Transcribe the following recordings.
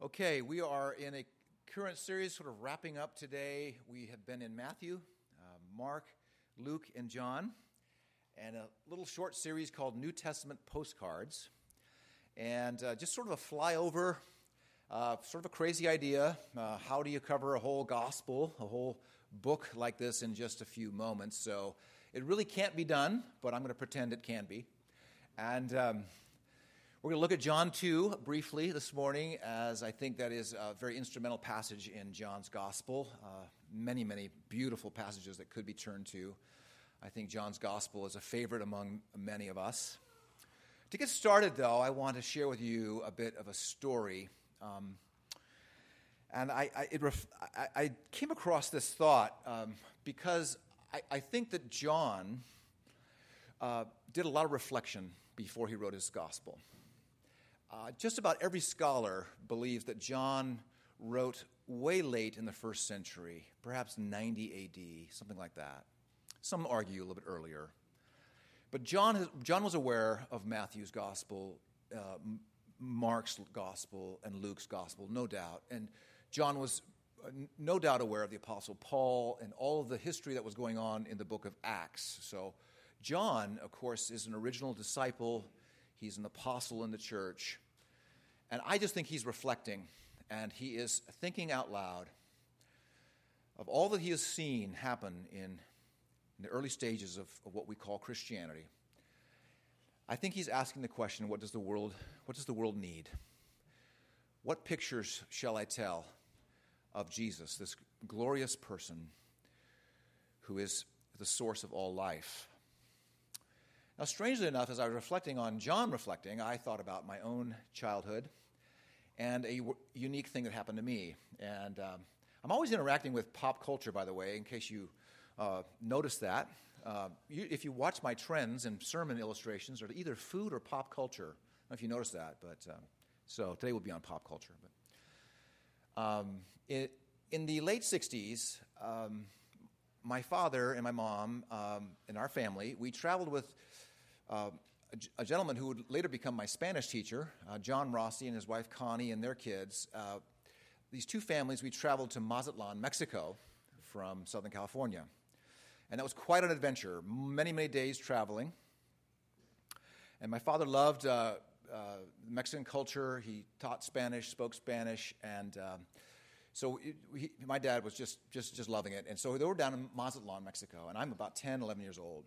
Okay, we are in a current series, sort of wrapping up today. We have been in Matthew, uh, Mark, Luke, and John, and a little short series called New Testament Postcards. And uh, just sort of a flyover, uh, sort of a crazy idea. Uh, how do you cover a whole gospel, a whole book like this in just a few moments? So it really can't be done, but I'm going to pretend it can be. And um, we're going to look at John 2 briefly this morning, as I think that is a very instrumental passage in John's gospel. Uh, many, many beautiful passages that could be turned to. I think John's gospel is a favorite among many of us. To get started, though, I want to share with you a bit of a story. Um, and I, I, ref- I, I, came across this thought um, because I, think that John uh, did a lot of reflection before he wrote his gospel. Uh, just about every scholar believes that John wrote way late in the first century, perhaps 90 AD, something like that. Some argue a little bit earlier. But John, has, John was aware of Matthew's gospel, uh, Mark's gospel, and Luke's gospel, no doubt. And John was uh, no doubt aware of the Apostle Paul and all of the history that was going on in the book of Acts. So, John, of course, is an original disciple He's an apostle in the church. And I just think he's reflecting and he is thinking out loud of all that he has seen happen in, in the early stages of, of what we call Christianity. I think he's asking the question what does the world, what does the world need? What pictures shall I tell of Jesus, this glorious person who is the source of all life? Now, strangely enough, as I was reflecting on John reflecting, I thought about my own childhood and a w- unique thing that happened to me. And um, I'm always interacting with pop culture, by the way, in case you uh, notice that. Uh, you, if you watch my trends and sermon illustrations, are either food or pop culture. I don't know if you noticed that, but um, so today will be on pop culture. But um, it, in the late 60s, um, my father and my mom um, and our family, we traveled with uh, a, gentleman who would later become my Spanish teacher, uh, John Rossi and his wife Connie and their kids. Uh, these two families, we traveled to Mazatlan, Mexico, from Southern California. And that was quite an adventure, many, many days traveling. And my father loved uh, uh, Mexican culture. He taught Spanish, spoke Spanish, and um, so he, my dad was just, just, just loving it. And so they were down in Mazatlan, Mexico, and I'm about 10, 11 years old.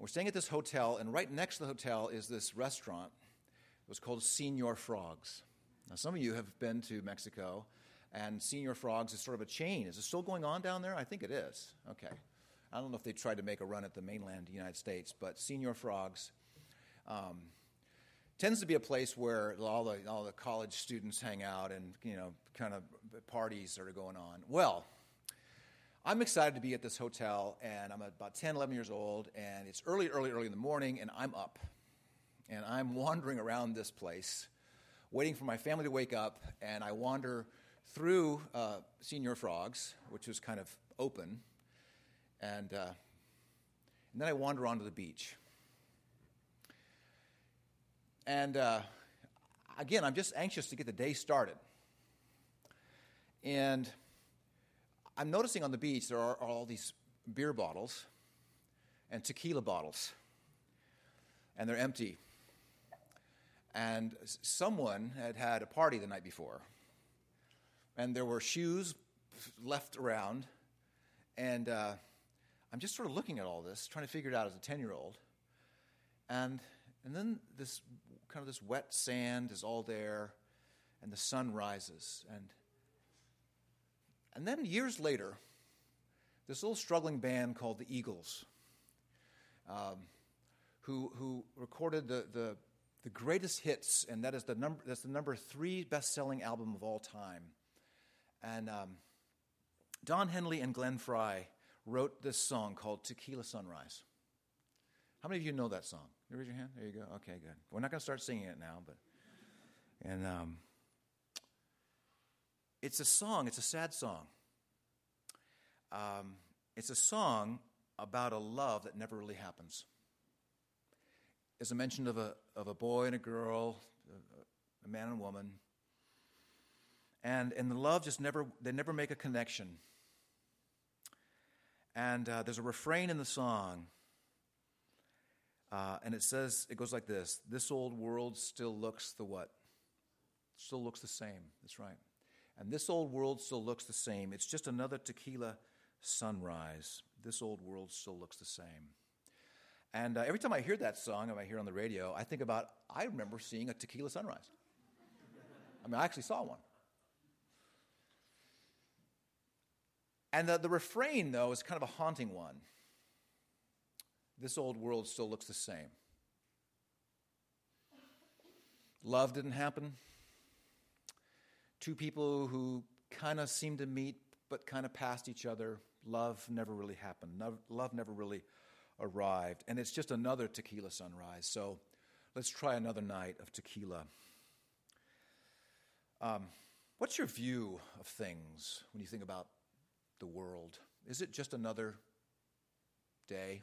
We're staying at this hotel, and right next to the hotel is this restaurant. It was called Senor Frogs. Now, some of you have been to Mexico, and Senor Frogs is sort of a chain. Is it still going on down there? I think it is. Okay. I don't know if they tried to make a run at the mainland United States, but Senor Frogs um, tends to be a place where all the, all the college students hang out and, you know, kind of parties are going on. Well, I'm excited to be at this hotel, and I'm about 10, 11 years old, and it's early, early, early in the morning, and I'm up. And I'm wandering around this place, waiting for my family to wake up, and I wander through uh, Senor Frogs, which was kind of open, and, uh, and then I wander onto the beach. And uh, again, I'm just anxious to get the day started. And I'm noticing on the beach there are, all these beer bottles and tequila bottles, and they're empty. And someone had had a party the night before, and there were shoes left around, and uh, I'm just sort of looking at all this, trying to figure it out as a 10 year old. And, and then this kind of this wet sand is all there, and the sun rises, and and then years later, this little struggling band called the Eagles, um, who, who recorded the, the, the, greatest hits, and that is the number, that's the number three best selling album of all time. And um, Don Henley and Glenn Frey wrote this song called Tequila Sunrise. How many of you know that song? You raise your hand? There you go. Okay, good. We're not going to start singing it now, but. And um, it's a song, it's a sad song. Um, it's a song about a love that never really happens. It's a mention of a, of a boy and a girl, a, a man and a woman. And, and the love just never, they never make a connection. And uh, there's a refrain in the song, uh, and it says, it goes like this This old world still looks the what? Still looks the same. That's right. And this old world still looks the same. It's just another tequila sunrise. This old world still looks the same. And uh, every time I hear that song, I hear on the radio, I think about, I remember seeing a tequila sunrise. I mean, I actually saw one. And the, the refrain, though, is kind of a haunting one. This old world still looks the same. Love didn't happen. Two people who kind of seemed to meet but kind of passed each other. Love never really happened. Love never really arrived. And it's just another tequila sunrise. So let's try another night of tequila. Um, what's your view of things when you think about the world? Is it just another day?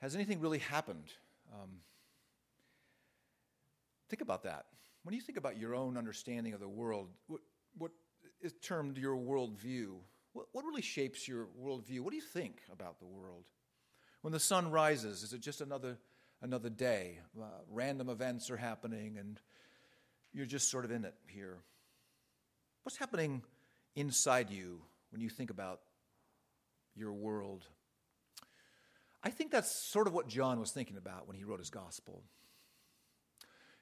Has anything really happened? Um, think about that. When you think about your own understanding of the world, what, what is termed your worldview? What, what really shapes your worldview? What do you think about the world? When the sun rises, is it just another, another day? Uh, random events are happening and you're just sort of in it here. What's happening inside you when you think about your world? I think that's sort of what John was thinking about when he wrote his gospel.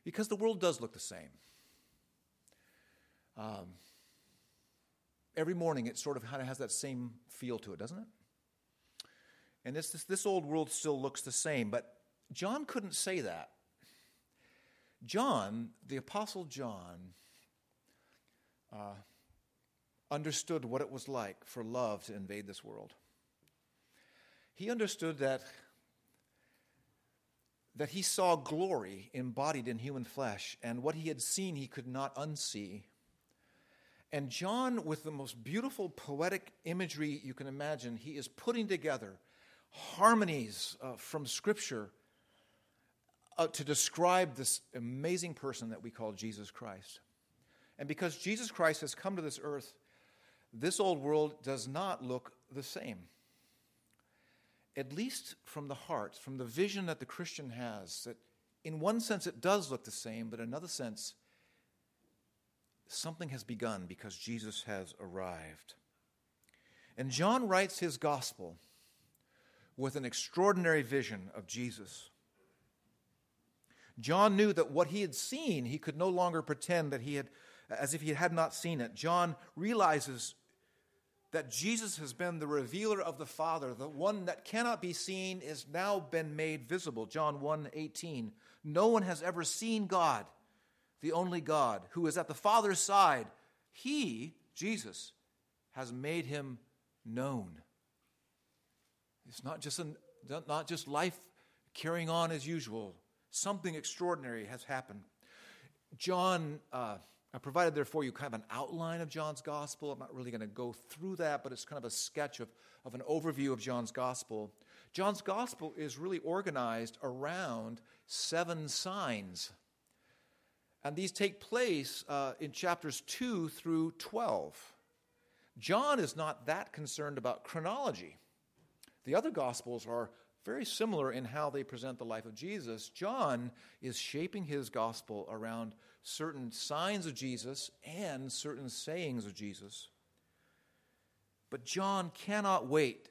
Because the world does look the same. Um, every morning it sort of kind of has that same feel to it, doesn't it? And this, this, this old world still looks the same, but John couldn't say that. John, the Apostle John, uh, understood what it was like for love to invade this world. He understood that, that he saw glory embodied in human flesh, and what he had seen he could not unsee. And John, with the most beautiful poetic imagery you can imagine, he is putting together harmonies uh, from Scripture uh, to describe this amazing person that we call Jesus Christ. And because Jesus Christ has come to this earth, this old world does not look the same. At least from the heart, from the vision that the Christian has, that in one sense it does look the same, but in another sense, something has begun because Jesus has arrived. And John writes his gospel with an extraordinary vision of Jesus. John knew that what he had seen, he could no longer pretend that he had, as if he had not seen it. John realizes that Jesus has been the revealer of the Father, the one that cannot be seen is now been made visible. John 1 18. No one has ever seen God, the only God, who is at the Father's side. He, Jesus, has made him known. It's not just, an, not just life carrying on as usual. Something extraordinary has happened. John, uh, I provided there for you kind of an outline of John's gospel. I'm not really going to go through that, but it's kind of a sketch of, of an overview of John's gospel. John's gospel is really organized around seven signs. And these take place uh, in chapters 2 through 12. John is not that concerned about chronology. The other Gospels are very similar in how they present the life of Jesus. John is shaping his Gospel around certain signs of Jesus and certain sayings of Jesus. But John cannot wait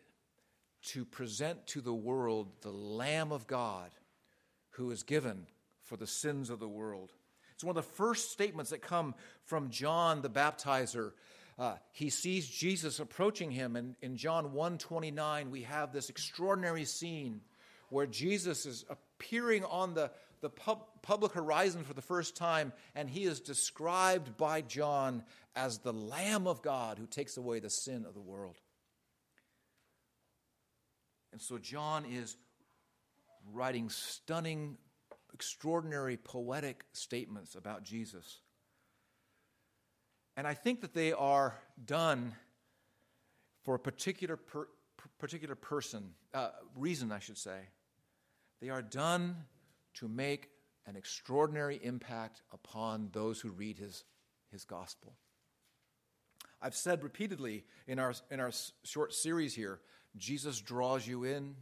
to present to the world the Lamb of God who is given for the sins of the world. It's one of the first statements that come from John the baptizer uh, he sees Jesus approaching him, and in John 1:29, we have this extraordinary scene where Jesus is appearing on the, the pub, public horizon for the first time, and he is described by John as the Lamb of God who takes away the sin of the world. And so John is writing stunning, extraordinary, poetic statements about Jesus. And I think that they are done for a particular, per, particular person, uh, reason, I should say. They are done to make an extraordinary impact upon those who read his, his gospel. I've said repeatedly in our, in our short series here Jesus draws you in.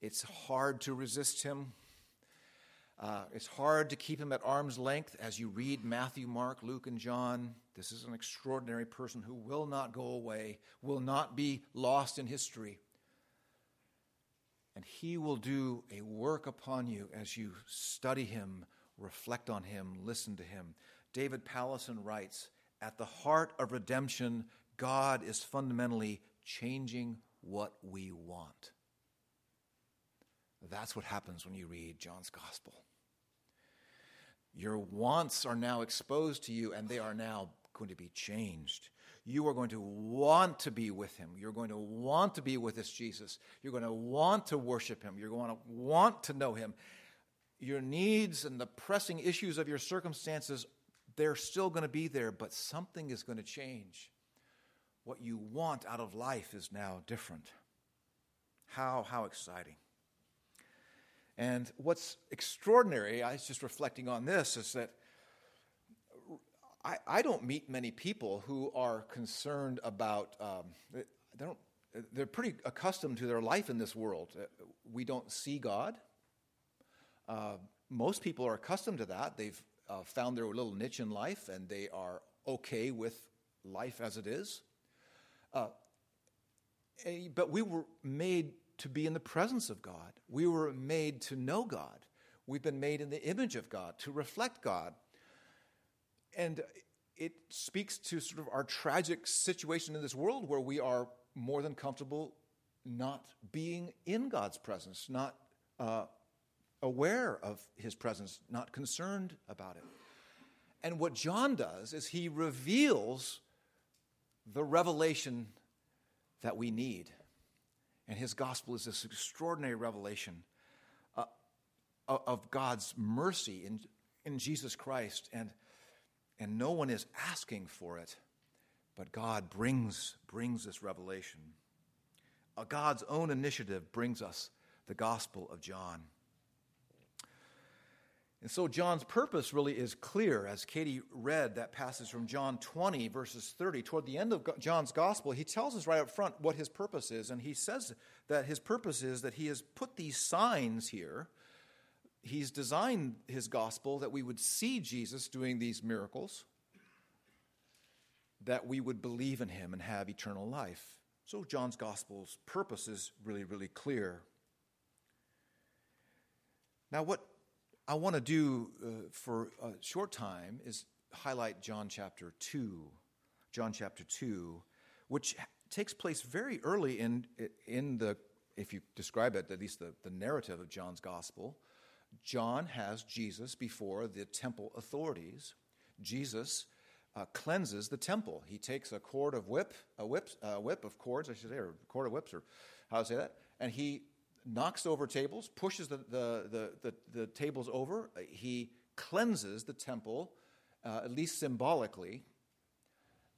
It's hard to resist him. Uh, it's hard to keep him at arm's length as you read Matthew, Mark, Luke, and John. This is an extraordinary person who will not go away, will not be lost in history. And he will do a work upon you as you study him, reflect on him, listen to him. David Powlison writes At the heart of redemption, God is fundamentally changing what we want. That's what happens when you read John's gospel. Your wants are now exposed to you, and they are now going to be changed. You are going to want to be with him. You're going to want to be with this Jesus. You're going to want to worship him. You're going to want to know him. Your needs and the pressing issues of your circumstances, they're still going to be there, but something is going to change. What you want out of life is now different. How, how exciting. And what's extraordinary, I was just reflecting on this, is that I, I don't meet many people who are concerned about, um, they don't, they're pretty accustomed to their life in this world. Uh, we don't see God. Uh, most people are accustomed to that. They've uh, found their little niche in life and they are okay with life as it is. Uh, but we were made to be in the presence of God. We were made to know God. We've been made in the image of God, to reflect God. And it speaks to sort of our tragic situation in this world where we are more than comfortable not being in God's presence, not uh, aware of his presence, not concerned about it. And what John does is he reveals the revelation that we need. And his gospel is this extraordinary revelation uh, of God's mercy in, in Jesus Christ. And, and no one is asking for it, but God brings, brings this revelation. Uh, God's own initiative brings us the gospel of John. And so John's purpose really is clear as Katie read that passage from John 20, verses 30. Toward the end of John's gospel, he tells us right up front what his purpose is. And he says that his purpose is that he has put these signs here. He's designed his gospel that we would see Jesus doing these miracles, that we would believe in him and have eternal life. So John's gospel's purpose is really, really clear. Now, what I want to do uh, for a short time is highlight John chapter 2. John chapter 2, which takes place very early in, in the, if you describe it, at least the, the narrative of John's gospel. John has Jesus before the temple authorities. Jesus uh, cleanses the temple. He takes a cord of whip, a whip, a whip of cords, I should say, or a cord of whips, or how to say that, and he knocks over tables, pushes the, the, the, the, the tables over. He cleanses the temple, uh, at least symbolically.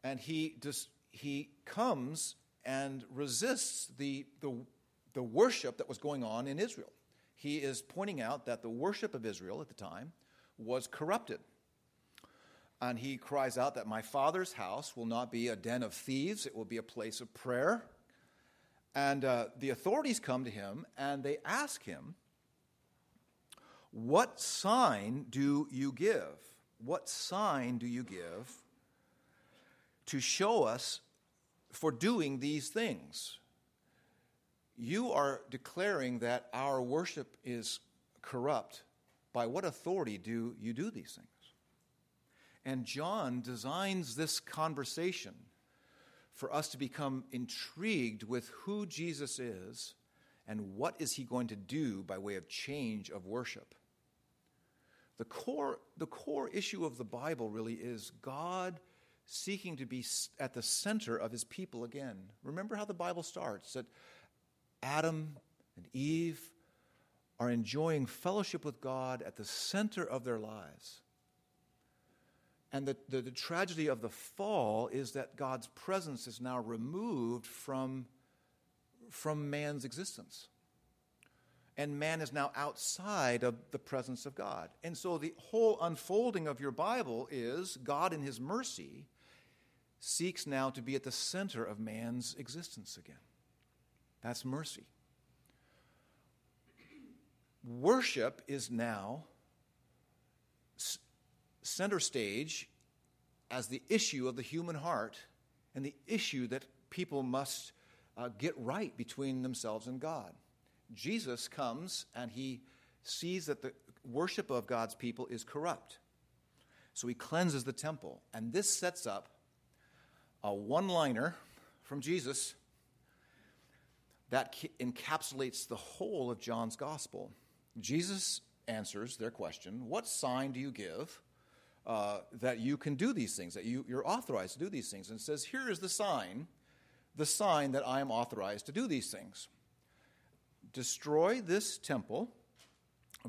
And he, just, he comes and resists the, the, the worship that was going on in Israel. He is pointing out that the worship of Israel at the time was corrupted. And he cries out that my father's house will not be a den of thieves, it will be a place of prayer. And uh, the authorities come to him and they ask him, What sign do you give? What sign do you give to show us for doing these things? You are declaring that our worship is corrupt. By what authority do you do these things? And John designs this conversation for us to become intrigued with who Jesus is and what is he going to do by way of change of worship. The core, the core issue of the Bible really is God seeking to be at the center of his people again. Remember how the Bible starts that Adam and Eve are enjoying fellowship with God at the center of their lives. And the, the, the, tragedy of the fall is that God's presence is now removed from, from man's existence. and man is now outside of the presence of God. And so the whole unfolding of your Bible is God, in His mercy, seeks now to be at the center of man's existence again. That's mercy. Worship is now center stage as the issue of the human heart and the issue that people must uh, get right between themselves and God. Jesus comes and he sees that the worship of God's people is corrupt. So he cleanses the temple. And this sets up a one liner from Jesus that encapsulates the whole of John's gospel. Jesus answers their question What sign do you give uh, that you can do these things, that you, you're authorized to do these things? And says, Here is the sign, the sign that I am authorized to do these things. Destroy this temple,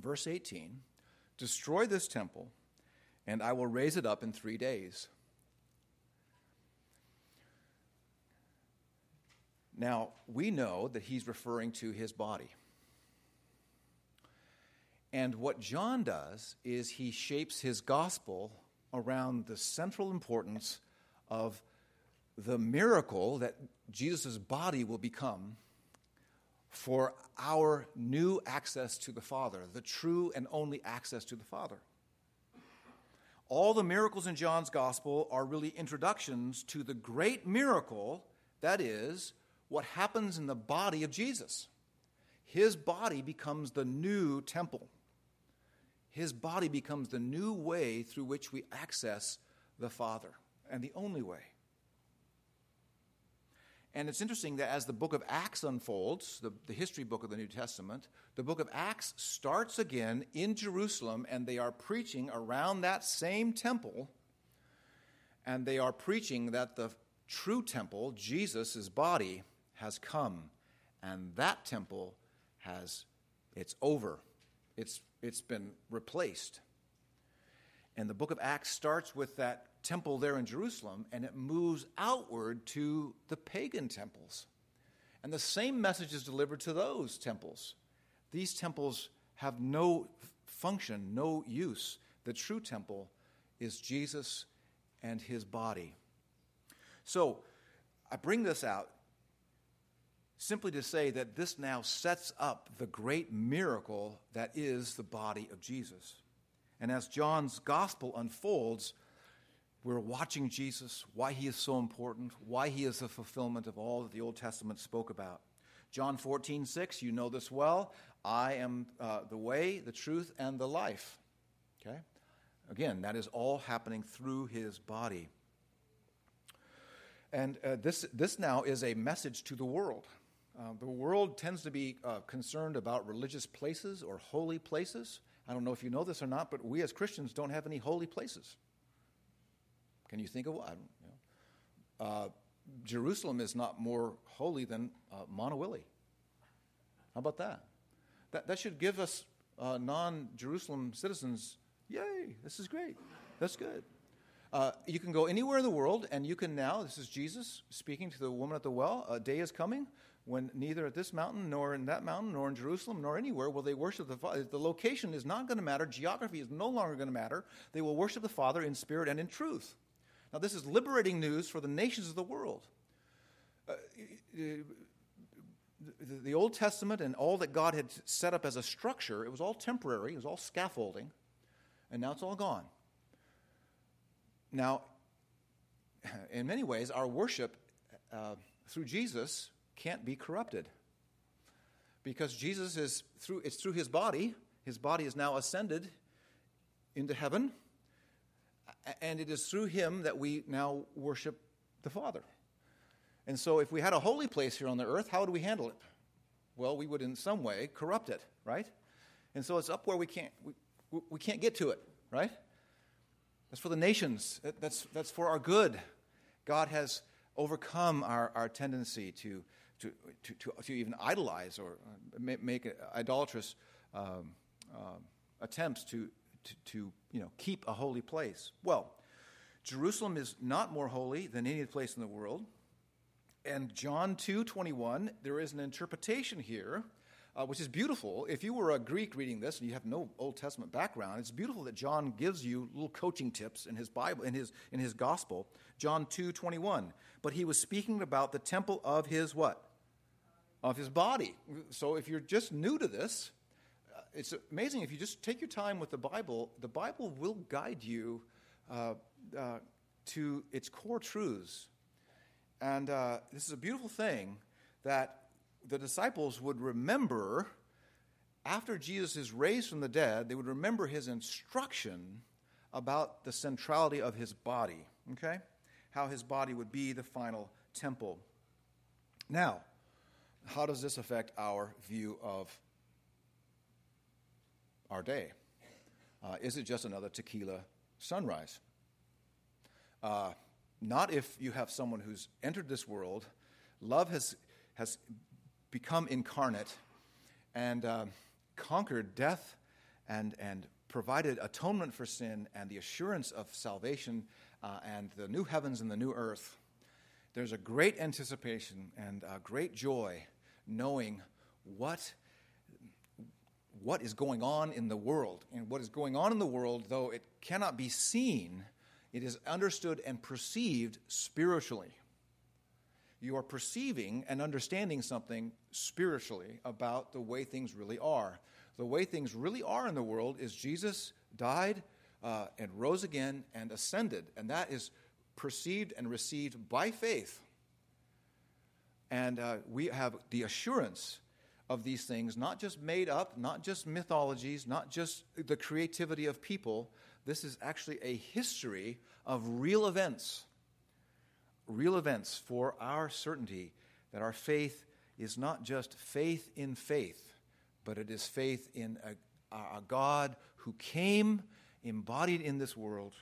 verse 18, destroy this temple, and I will raise it up in three days. Now, we know that he's referring to his body. And what John does is he shapes his gospel around the central importance of the miracle that Jesus' body will become for our new access to the Father, the true and only access to the Father. All the miracles in John's gospel are really introductions to the great miracle that is what happens in the body of Jesus. His body becomes the new temple. His body becomes the new way through which we access the Father, and the only way. And it's interesting that as the book of Acts unfolds, the, the history book of the New Testament, the book of Acts starts again in Jerusalem, and they are preaching around that same temple. And they are preaching that the true temple, Jesus' body, has come. And that temple has, it's over. It's, it's been replaced. And the book of Acts starts with that temple there in Jerusalem and it moves outward to the pagan temples. And the same message is delivered to those temples. These temples have no function, no use. The true temple is Jesus and his body. So I bring this out simply to say that this now sets up the great miracle that is the body of Jesus. And as John's gospel unfolds, we're watching Jesus, why he is so important, why he is the fulfillment of all that the Old Testament spoke about. John 14, 6, you know this well. I am uh, the way, the truth, and the life. Okay? Again, that is all happening through his body. And uh, this, this now is a message to the world. Uh, the world tends to be uh, concerned about religious places or holy places. I don't know if you know this or not, but we as Christians don't have any holy places. Can you think of one? You know. uh, Jerusalem is not more holy than uh, Monowilly. How about that? That, that should give us uh, non Jerusalem citizens, yay, this is great. That's good. Uh, you can go anywhere in the world, and you can now, this is Jesus speaking to the woman at the well, a day is coming when neither at this mountain, nor in that mountain, nor in Jerusalem, nor anywhere will they worship the Father. The location is not going to matter. Geography is no longer going to matter. They will worship the Father in spirit and in truth. Now, this is liberating news for the nations of the world. Uh, the, Old Testament and all that God had set up as a structure, it was all temporary, it was all scaffolding, and now it's all gone. Now, in many ways, our worship uh, through Jesus can't be corrupted. Because Jesus is through it's through his body. His body is now ascended into heaven. And it is through him that we now worship the Father. And so if we had a holy place here on the earth, how would we handle it? Well, we would in some way corrupt it, right? And so it's up where we can't we, we can't get to it, right? That's for the nations. That's, that's for our good. God has overcome our, our tendency to to, to, to, to even idolize or uh, make idolatrous um, uh, attempts to, to, to, you know, keep a holy place. Well, Jerusalem is not more holy than any place in the world. And John 2 21, there is an interpretation here uh, which is beautiful. If you were a Greek reading this and you have no Old Testament background, it's beautiful that John gives you little coaching tips in his Bible, in his, in his gospel. John 2 21. But he was speaking about the temple of his what? Of his body. So if you're just new to this, uh, it's amazing if you just take your time with the Bible, the Bible will guide you uh, uh, to its core truths. And uh, this is a beautiful thing that the disciples would remember after Jesus is raised from the dead, they would remember his instruction about the centrality of his body, okay? How his body would be the final temple. Now, how does this affect our view of our day? Uh, is it just another tequila sunrise? Uh, not if you have someone who's entered this world, love has, has become incarnate and uh, conquered death and, and provided atonement for sin and the assurance of salvation uh, and the new heavens and the new earth, there's a great anticipation and a great joy knowing what, what is going on in the world. And what is going on in the world, though it cannot be seen, it is understood and perceived spiritually you are perceiving and understanding something spiritually about the way things really are. The way things really are in the world is Jesus died uh, and rose again and ascended, and that is perceived and received by faith. And uh, we have the assurance of these things, not just made up, not just mythologies, not just the creativity of people. This is actually a history of real events real events for our certainty that our faith is not just faith in faith, but it is faith in a, a God who came, embodied in this world,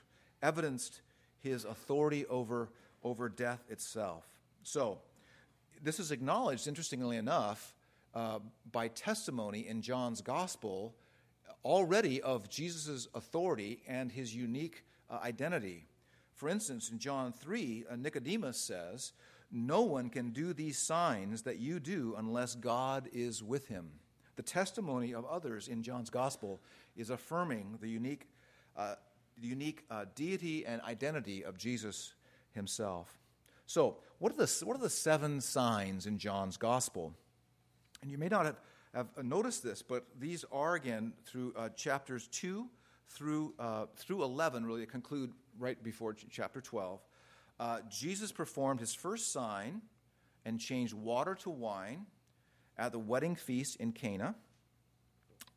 evidenced his authority over, over death itself. So, this is acknowledged, interestingly enough, uh, by testimony in John's gospel already of Jesus' authority and his unique uh, identity. For instance, in John 3, uh, Nicodemus says, No one can do these signs that you do unless God is with him. The testimony of others in John's gospel is affirming the unique, uh, unique uh, deity and identity of Jesus himself. So, what are, the, what are the seven signs in John's gospel? And you may not have, have noticed this, but these are again through uh, chapters 2 through, uh, through 11, really, conclude right before chapter 12, uh, Jesus performed his first sign and changed water to wine at the wedding feast in Cana,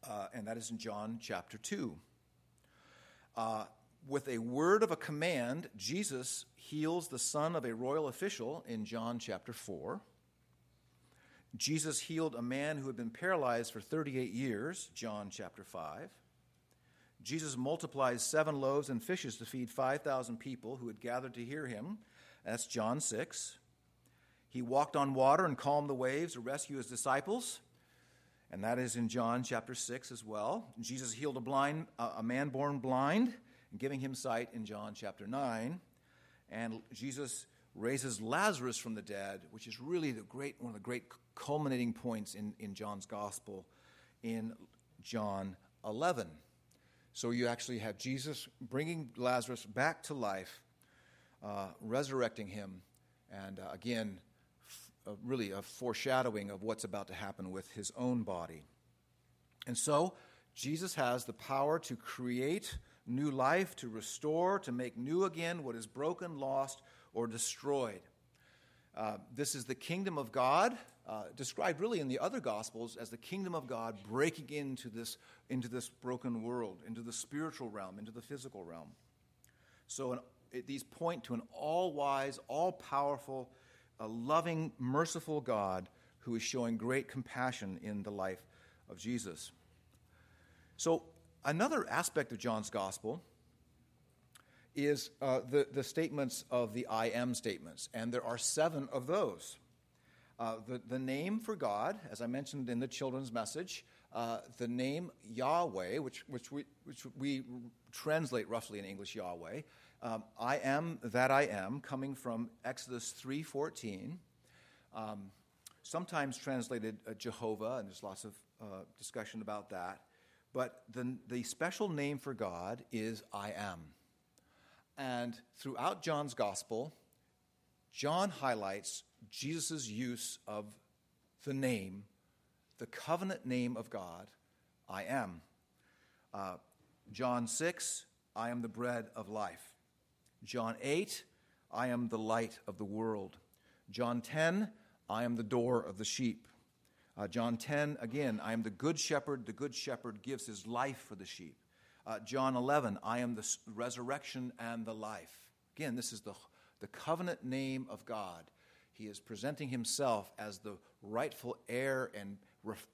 uh, and that is in John chapter 2. Uh, with a word of a command, Jesus heals the son of a royal official in John chapter 4. Jesus healed a man who had been paralyzed for 38 years, John chapter 5. Jesus multiplies seven loaves and fishes to feed 5,000 people who had gathered to hear him. That's John 6. He walked on water and calmed the waves to rescue his disciples. And that is in John chapter 6 as well. Jesus healed a blind a man born blind, giving him sight in John chapter 9. And Jesus raises Lazarus from the dead, which is really the great, one of the great culminating points in, in John's gospel in John 11. So you actually have Jesus bringing Lazarus back to life, uh, resurrecting him, and uh, again, f- uh, really a foreshadowing of what's about to happen with his own body. And so, Jesus has the power to create new life, to restore, to make new again what is broken, lost, or destroyed. Uh, this is the kingdom of God, uh, described really in the other gospels as the kingdom of God breaking into this, into this broken world, into the spiritual realm, into the physical realm. So an, it, these point to an all wise, all powerful, a loving, merciful God who is showing great compassion in the life of Jesus. So, another aspect of John's gospel is uh, the, the statements of the I am statements, and there are seven of those. Uh, the, the name for God, as I mentioned in the children's message, uh, the name Yahweh, which, which, we, which we translate roughly in English Yahweh, um, I am that I am, coming from Exodus 3.14. Um, sometimes translated uh, Jehovah, and there's lots of uh, discussion about that. But the, the special name for God is I am. And throughout John's gospel, John highlights Jesus' use of the name, the covenant name of God, I am. Uh, John 6, I am the bread of life. John 8, I am the light of the world. John 10, I am the door of the sheep. Uh, John 10, again, I am the good shepherd. The good shepherd gives his life for the sheep. Uh, John 11, I am the resurrection and the life. Again, this is the, the covenant name of God. He is presenting himself as the rightful heir and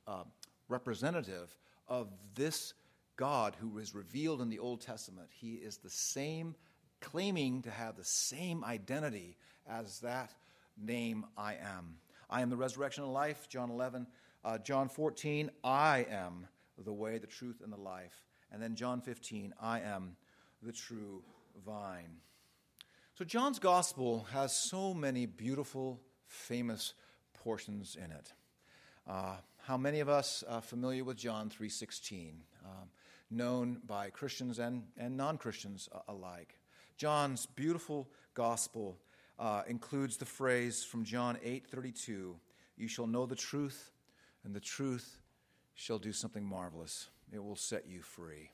uh, representative of this God who is revealed in the Old Testament. He is the same, claiming to have the same identity as that name I am. I am the resurrection and life, John 11. Uh, John 14, I am the way, the truth, and the life. And then John 15, I am the true vine. So John's gospel has so many beautiful, famous portions in it. Uh, how many of us are familiar with John 3.16, um, known by Christians and, and non-Christians alike? John's beautiful gospel uh, includes the phrase from John 8:32, "You shall know the truth, and the truth shall do something marvelous. It will set you free."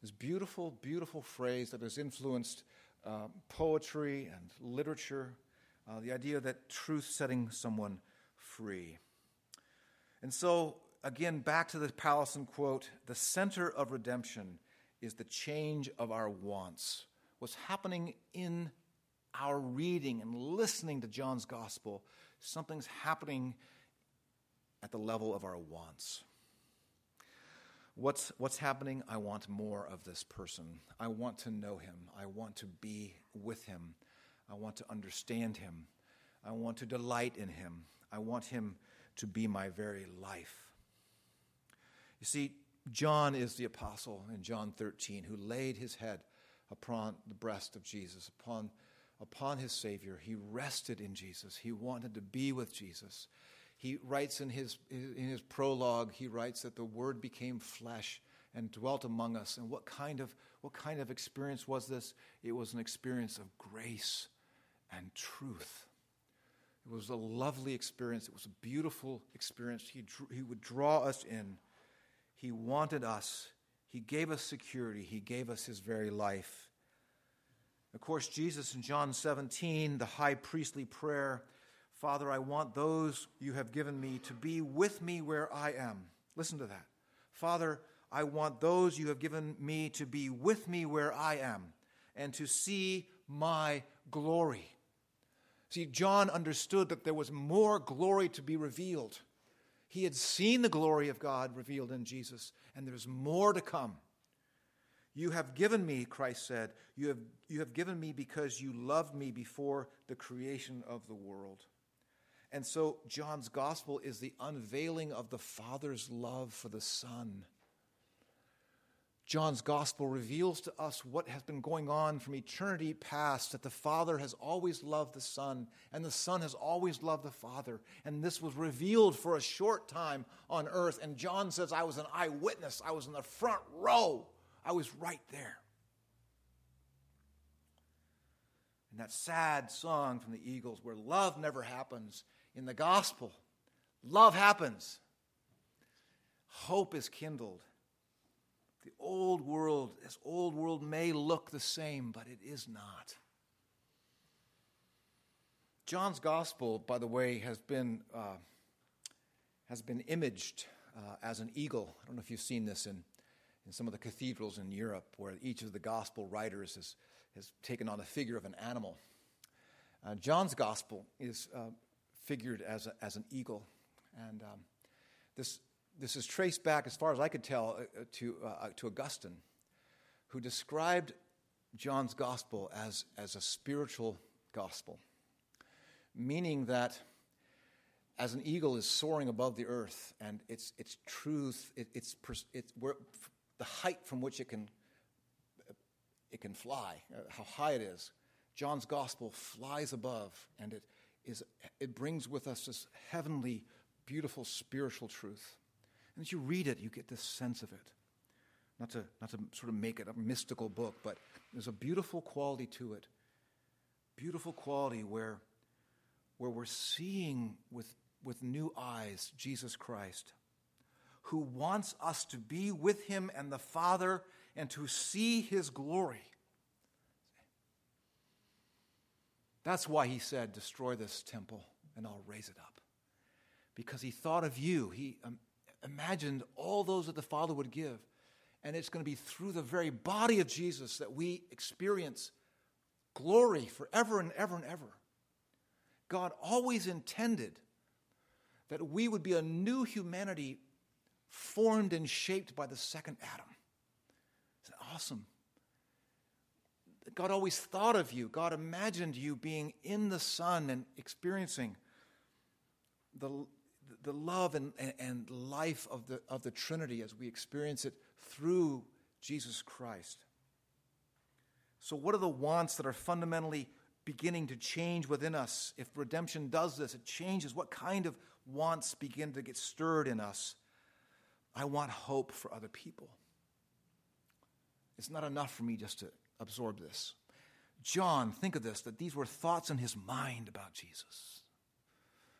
This beautiful, beautiful phrase that has influenced uh, poetry and literature, uh, the idea that truth setting someone free. And so, again, back to the Powlison quote the center of redemption is the change of our wants. What's happening in our reading and listening to John's gospel, something's happening at the level of our wants. What's, what's happening? I want more of this person. I want to know him. I want to be with him. I want to understand him. I want to delight in him. I want him to be my very life. You see, John is the apostle in John 13 who laid his head upon the breast of Jesus, upon upon his Savior. He rested in Jesus. He wanted to be with Jesus. He writes in his, in his prologue, he writes that the Word became flesh and dwelt among us. And what kind of, what kind of experience was this? It was an experience of grace and truth. It was a lovely experience. It was a beautiful experience. He, drew, he would draw us in. He wanted us. He gave us security. He gave us his very life. Of course, Jesus in John 17, the high priestly prayer Father, I want those you have given me to be with me where I am. Listen to that. Father, I want those you have given me to be with me where I am and to see my glory. See, John understood that there was more glory to be revealed. He had seen the glory of God revealed in Jesus, and there's more to come. You have given me, Christ said, you have, you have given me because you loved me before the creation of the world. And so, John's gospel is the unveiling of the Father's love for the Son. John's gospel reveals to us what has been going on from eternity past that the Father has always loved the Son, and the Son has always loved the Father. And this was revealed for a short time on earth. And John says, I was an eyewitness, I was in the front row I was right there. And that sad song from the Eagles where love never happens, in the gospel, love happens. Hope is kindled. The old world, this old world may look the same, but it is not. John's gospel, by the way, has been, uh, has been imaged uh, as an eagle. I don't know if you've seen this in in some of the cathedrals in Europe where each of the gospel writers has, has taken on the figure of an animal. Uh, John's gospel is uh, figured as, a, as an eagle. And um, this, this is traced back, as far as I could tell, uh, uh to, uh, uh, to Augustine, who described John's gospel as, as a spiritual gospel, meaning that as an eagle is soaring above the earth and its, its truth, it, it's, it's, the height from which it can, it can fly, how high it is. John's gospel flies above, and it, is it brings with us this heavenly, beautiful spiritual truth. And as you read it, you get this sense of it. Not to, not to sort of make it a mystical book, but there's a beautiful quality to it. Beautiful quality where, where we're seeing with, with new eyes Jesus Christ, who wants us to be with him and the Father and to see his glory. That's why he said, Destroy this temple and I'll raise it up. Because he thought of you. He um, imagined all those that the Father would give. And it's going to be through the very body of Jesus that we experience glory forever and ever and ever. God always intended that we would be a new humanity formed and shaped by the second Adam. It's awesome. God always thought of you. God imagined you being in the Son and experiencing the, the love and, and life of the, of the Trinity as we experience it through Jesus Christ. So, what are the wants that are fundamentally beginning to change within us? If redemption does this, it changes. What kind of wants begin to get stirred in us? I want hope for other people. It's not enough for me just to absorb this. John, think of this that these were thoughts in his mind about Jesus.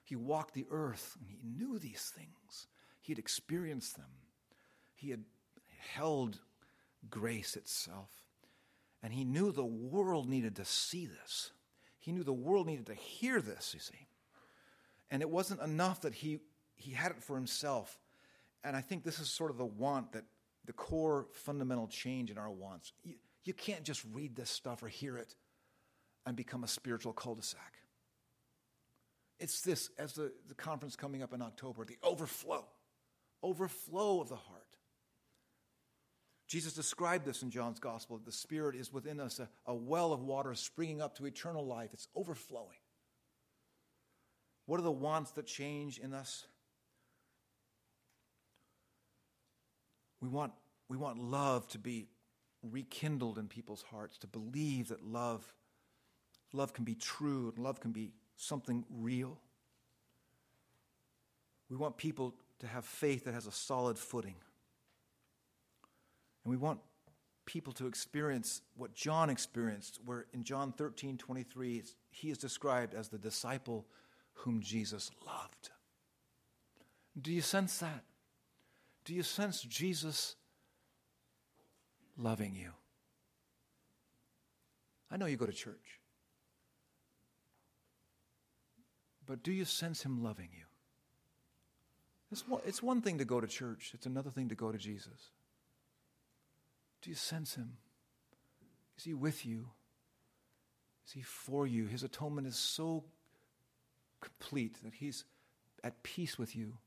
He walked the earth and he knew these things, he had experienced them, he had held grace itself. And he knew the world needed to see this. He knew the world needed to hear this, you see. And it wasn't enough that he, he had it for himself. And I think this is sort of the want that the core fundamental change in our wants. You, can't just read this stuff or hear it and become a spiritual cul de sac. It's this, as the, the conference coming up in October, the overflow, overflow of the heart. Jesus described this in John's gospel. that The Spirit is within us, a, a well of water springing up to eternal life. It's overflowing. What are the wants that change in us? We want, we want love to be rekindled in people's hearts, to believe that love, love can be true and love can be something real. We want people to have faith that has a solid footing. And we want people to experience what John experienced, where in John 13 23, he is described as the disciple whom Jesus loved. Do you sense that? Do you sense Jesus loving you? I know you go to church, but do you sense Him loving you? It's one, it's one thing to go to church, it's another thing to go to Jesus. Do you sense Him? Is He with you? Is He for you? His atonement is so complete that He's at peace with you.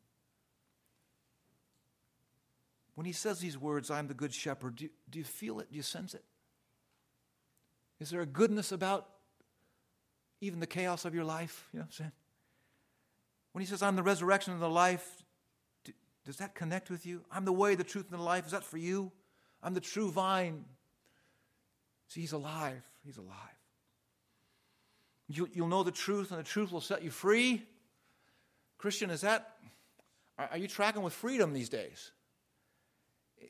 When He says these words, I'm the good shepherd, do, do you feel it? Do you sense it? Is there a goodness about even the chaos of your life? You know what I'm saying? When He says, I'm the resurrection and the life, do, does that connect with you? I'm the way, the truth, and the life. Is that for you? I'm the true vine. See, he's alive. He's alive. You, will know the truth, and the truth will set you free. Christian, is that, are you tracking with freedom these days?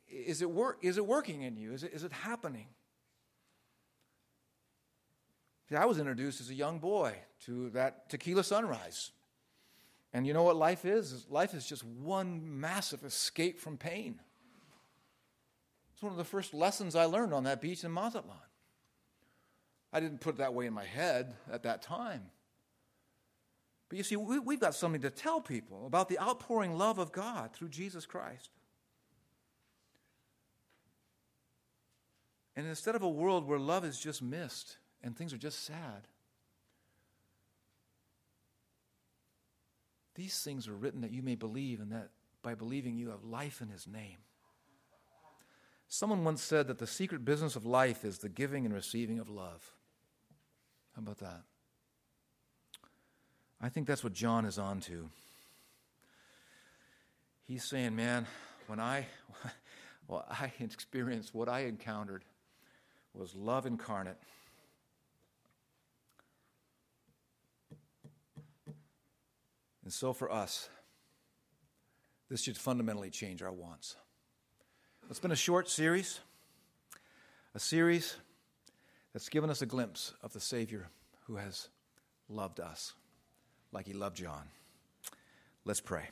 Is it, work, is it working in you? Is it, is it happening? See, I was introduced as a young boy to that tequila sunrise. And you know what life is? Life is just one massive escape from pain. It's one of the first lessons I learned on that beach in Mazatlan. I didn't put it that way in my head at that time. But you see, we, we've got something to tell people about the outpouring love of God through Jesus Christ. And instead of a world where love is just missed and things are just sad, these things are written that you may believe, and that by believing you have life in His name. Someone once said that the secret business of life is the giving and receiving of love. How about that? I think that's what John is on to. He's saying, man, when I, well, I experienced what I encountered was love incarnate. And so for us, this should fundamentally change our wants. It's been a short series, a series that's given us a glimpse of the Savior who has loved us like he loved John. Let's pray.